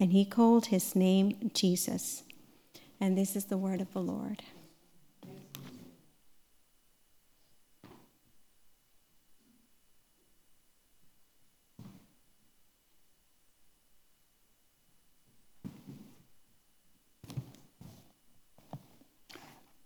and he called his name Jesus. And this is the word of the Lord.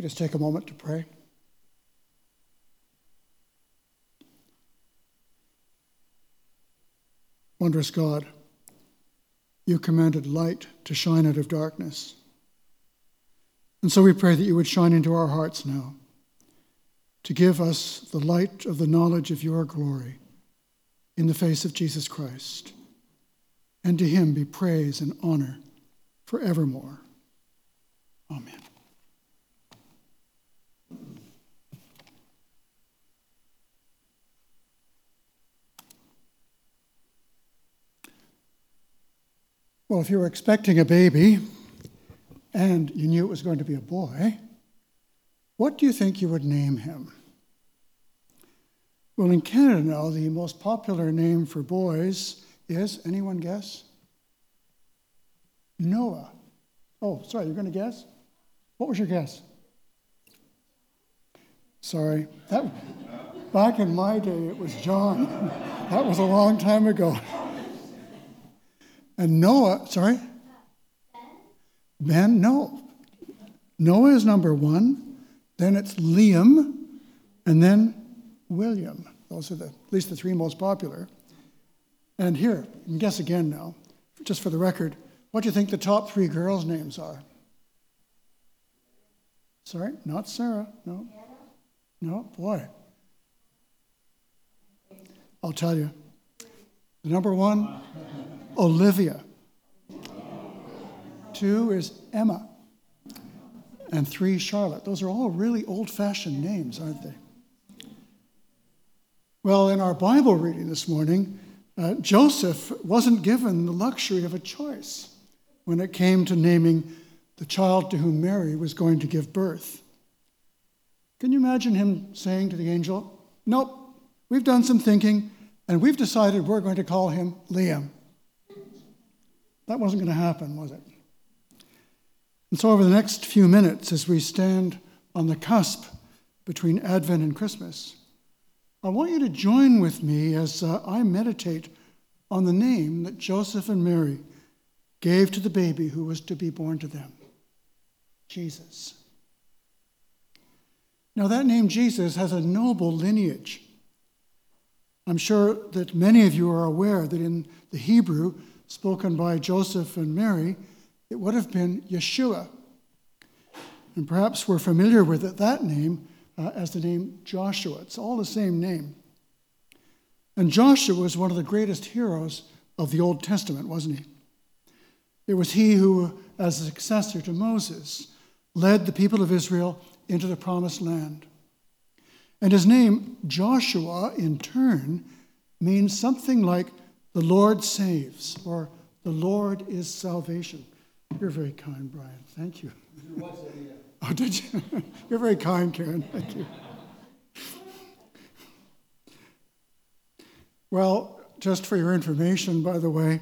Just take a moment to pray. Wondrous God, you commanded light to shine out of darkness. And so we pray that you would shine into our hearts now, to give us the light of the knowledge of your glory in the face of Jesus Christ. And to him be praise and honor forevermore. Amen. Well, if you were expecting a baby and you knew it was going to be a boy, what do you think you would name him? Well, in Canada now, the most popular name for boys is anyone guess? Noah. Oh, sorry, you're going to guess? What was your guess? Sorry. That, back in my day, it was John. that was a long time ago. And Noah, sorry? Ben, no. Noah is number one, then it's Liam, and then William. Those are the, at least the three most popular. And here, you can guess again now, just for the record, what do you think the top three girls' names are? Sorry, not Sarah. No. No, boy. I'll tell you. The number one, Olivia. Two is Emma. And three, Charlotte. Those are all really old fashioned names, aren't they? Well, in our Bible reading this morning, uh, Joseph wasn't given the luxury of a choice when it came to naming the child to whom Mary was going to give birth. Can you imagine him saying to the angel, Nope, we've done some thinking, and we've decided we're going to call him Liam? That wasn't going to happen, was it? And so, over the next few minutes, as we stand on the cusp between Advent and Christmas, I want you to join with me as uh, I meditate on the name that Joseph and Mary gave to the baby who was to be born to them Jesus. Now, that name Jesus has a noble lineage. I'm sure that many of you are aware that in the Hebrew, spoken by Joseph and Mary, it would have been Yeshua. And perhaps we're familiar with it, that name uh, as the name Joshua. It's all the same name. And Joshua was one of the greatest heroes of the Old Testament, wasn't he? It was he who, as a successor to Moses, led the people of Israel into the promised land. And his name, Joshua, in turn, means something like the Lord saves, or the Lord is salvation. You're very kind, Brian. Thank you. Oh, did you? You're very kind, Karen. Thank you. Well, just for your information, by the way,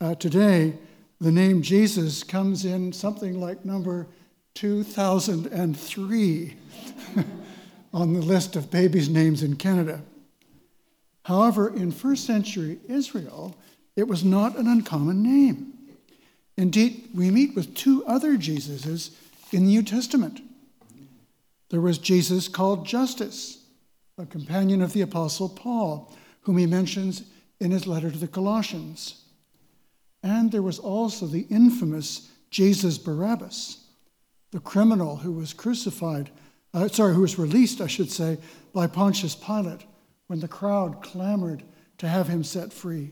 uh, today the name Jesus comes in something like number 2003 on the list of babies' names in Canada. However, in first century Israel, it was not an uncommon name. Indeed, we meet with two other Jesuses in the New Testament. There was Jesus called Justus, a companion of the Apostle Paul, whom he mentions in his letter to the Colossians. And there was also the infamous Jesus Barabbas, the criminal who was crucified, uh, sorry, who was released, I should say, by Pontius Pilate when the crowd clamored to have him set free.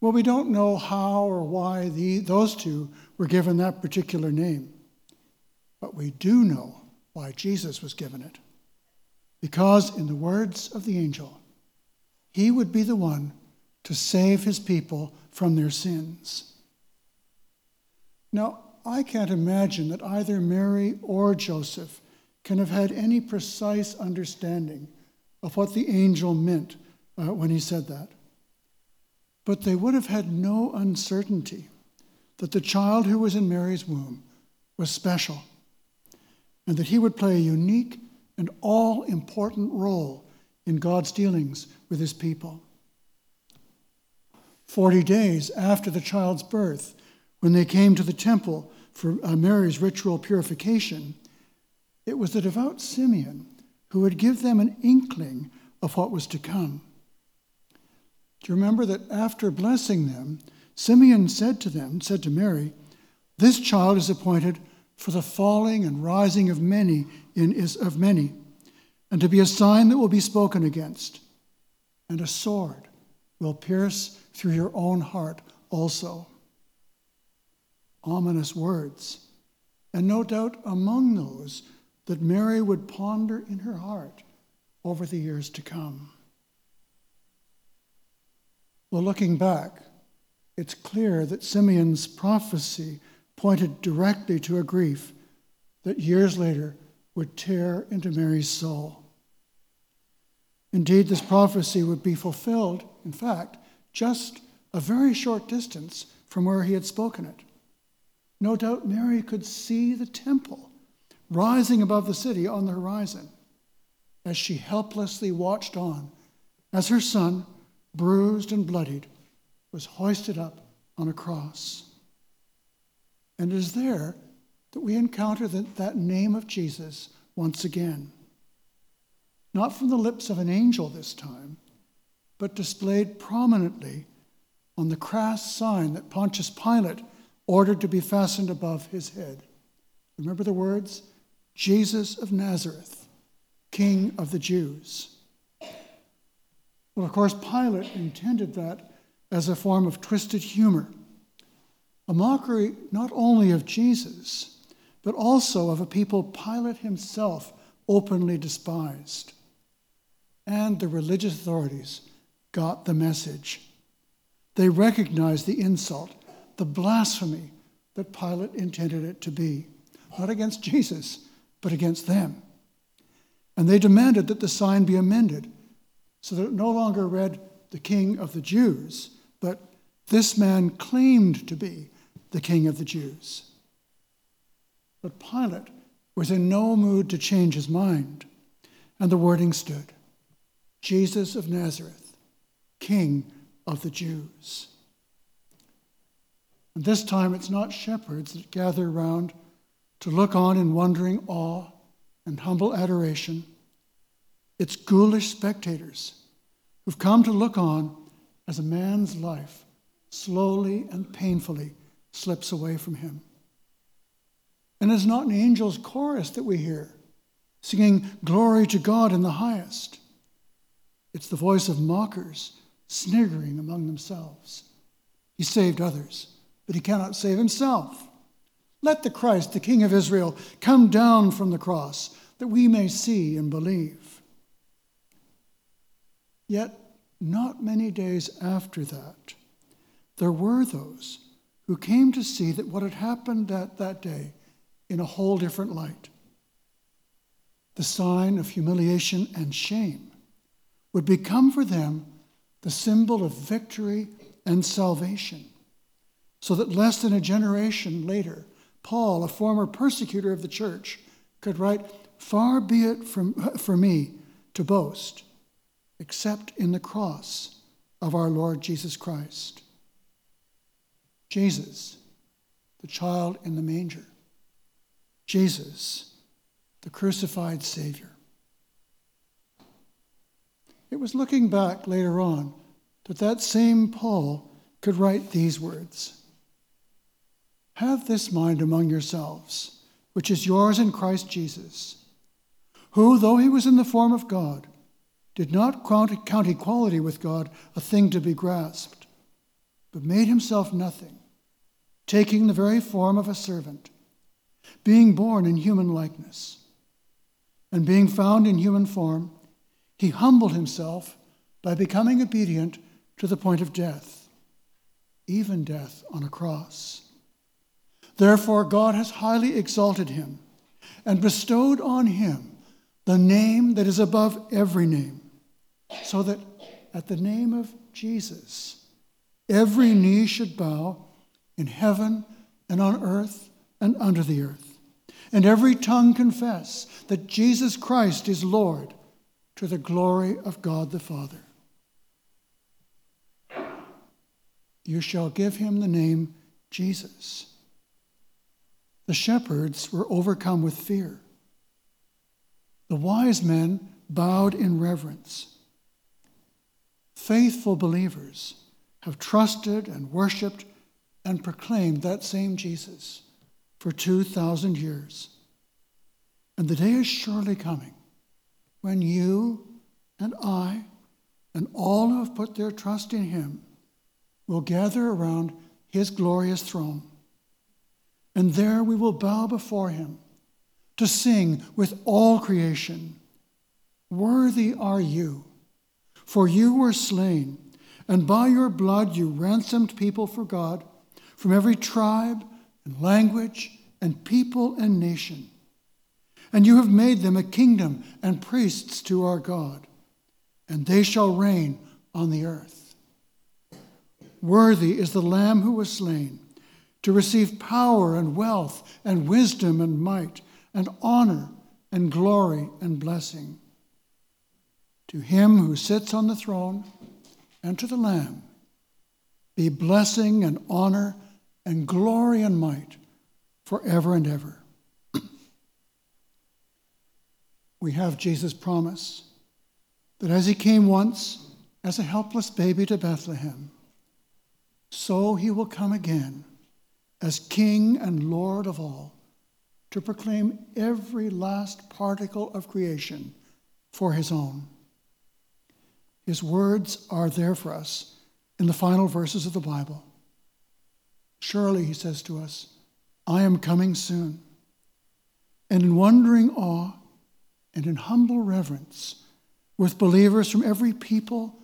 Well, we don't know how or why the, those two were given that particular name, but we do know why Jesus was given it. Because, in the words of the angel, he would be the one to save his people from their sins. Now, I can't imagine that either Mary or Joseph can have had any precise understanding of what the angel meant uh, when he said that. But they would have had no uncertainty that the child who was in Mary's womb was special and that he would play a unique and all important role in God's dealings with his people. Forty days after the child's birth, when they came to the temple for uh, Mary's ritual purification, it was the devout Simeon who would give them an inkling of what was to come. Do you remember that after blessing them, Simeon said to them, said to Mary, This child is appointed for the falling and rising of many in is of many, and to be a sign that will be spoken against, and a sword will pierce through your own heart also. Ominous words, and no doubt among those that Mary would ponder in her heart over the years to come. Well, looking back, it's clear that Simeon's prophecy pointed directly to a grief that years later would tear into Mary's soul. Indeed, this prophecy would be fulfilled, in fact, just a very short distance from where he had spoken it. No doubt Mary could see the temple rising above the city on the horizon as she helplessly watched on as her son, bruised and bloodied, was hoisted up on a cross. And it is there that we encounter the, that name of Jesus once again. Not from the lips of an angel this time, but displayed prominently on the crass sign that Pontius Pilate ordered to be fastened above his head. Remember the words? Jesus of Nazareth, King of the Jews. Well, of course, Pilate intended that as a form of twisted humor, a mockery not only of Jesus, but also of a people Pilate himself openly despised. And the religious authorities got the message. They recognized the insult, the blasphemy that Pilate intended it to be, not against Jesus, but against them. And they demanded that the sign be amended so that it no longer read the King of the Jews, but this man claimed to be the King of the Jews. But Pilate was in no mood to change his mind, and the wording stood Jesus of Nazareth, King of the Jews. And this time it's not shepherds that gather around to look on in wondering awe and humble adoration. It's ghoulish spectators who've come to look on as a man's life slowly and painfully slips away from him. And it's not an angel's chorus that we hear singing glory to God in the highest. It's the voice of mockers sniggering among themselves. He saved others, but he cannot save himself. Let the Christ, the King of Israel, come down from the cross that we may see and believe. Yet, not many days after that, there were those who came to see that what had happened that, that day in a whole different light. The sign of humiliation and shame would become for them the symbol of victory and salvation, so that less than a generation later, Paul, a former persecutor of the church, could write, Far be it from, for me to boast, except in the cross of our Lord Jesus Christ. Jesus, the child in the manger. Jesus, the crucified Savior. It was looking back later on that that same Paul could write these words Have this mind among yourselves, which is yours in Christ Jesus, who, though he was in the form of God, did not count equality with God a thing to be grasped, but made himself nothing, taking the very form of a servant being born in human likeness. And being found in human form, he humbled himself by becoming obedient to the point of death, even death on a cross. Therefore, God has highly exalted him and bestowed on him the name that is above every name, so that at the name of Jesus, every knee should bow in heaven and on earth and under the earth and every tongue confess that Jesus Christ is Lord to the glory of God the Father. You shall give him the name Jesus. The shepherds were overcome with fear. The wise men bowed in reverence. Faithful believers have trusted and worshiped and proclaimed that same Jesus for 2,000 years. And the day is surely coming when you and I and all who have put their trust in him will gather around his glorious throne. And there we will bow before him to sing with all creation Worthy are you, for you were slain, and by your blood you ransomed people for God from every tribe and language and people and nation. And you have made them a kingdom and priests to our God, and they shall reign on the earth. Worthy is the Lamb who was slain to receive power and wealth and wisdom and might and honor and glory and blessing. To him who sits on the throne and to the Lamb be blessing and honor and glory and might forever and ever. we have Jesus' promise that as he came once as a helpless baby to Bethlehem, so he will come again as King and Lord of all to proclaim every last particle of creation for his own. His words are there for us in the final verses of the Bible. Surely, he says to us, I am coming soon. And in wondering awe and in humble reverence, with believers from every people,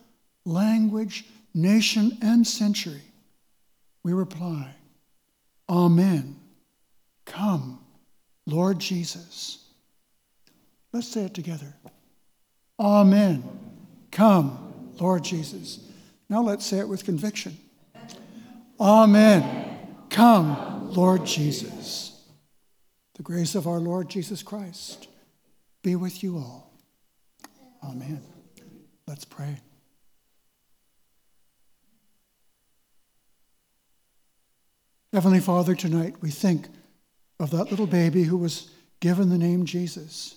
language, nation, and century, we reply, Amen. Come, Lord Jesus. Let's say it together. Amen. Come, Lord Jesus. Now let's say it with conviction. Amen. Come, Lord Jesus. The grace of our Lord Jesus Christ be with you all. Amen. Let's pray. Heavenly Father, tonight we think of that little baby who was given the name Jesus.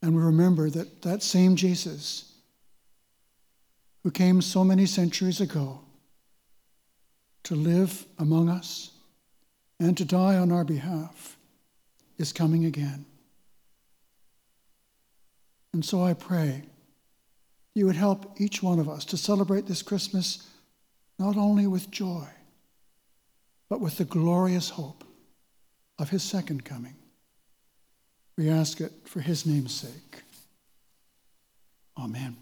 And we remember that that same Jesus who came so many centuries ago to live among us and to die on our behalf is coming again. And so I pray you would help each one of us to celebrate this Christmas not only with joy, but with the glorious hope of his second coming. We ask it for his name's sake. Amen.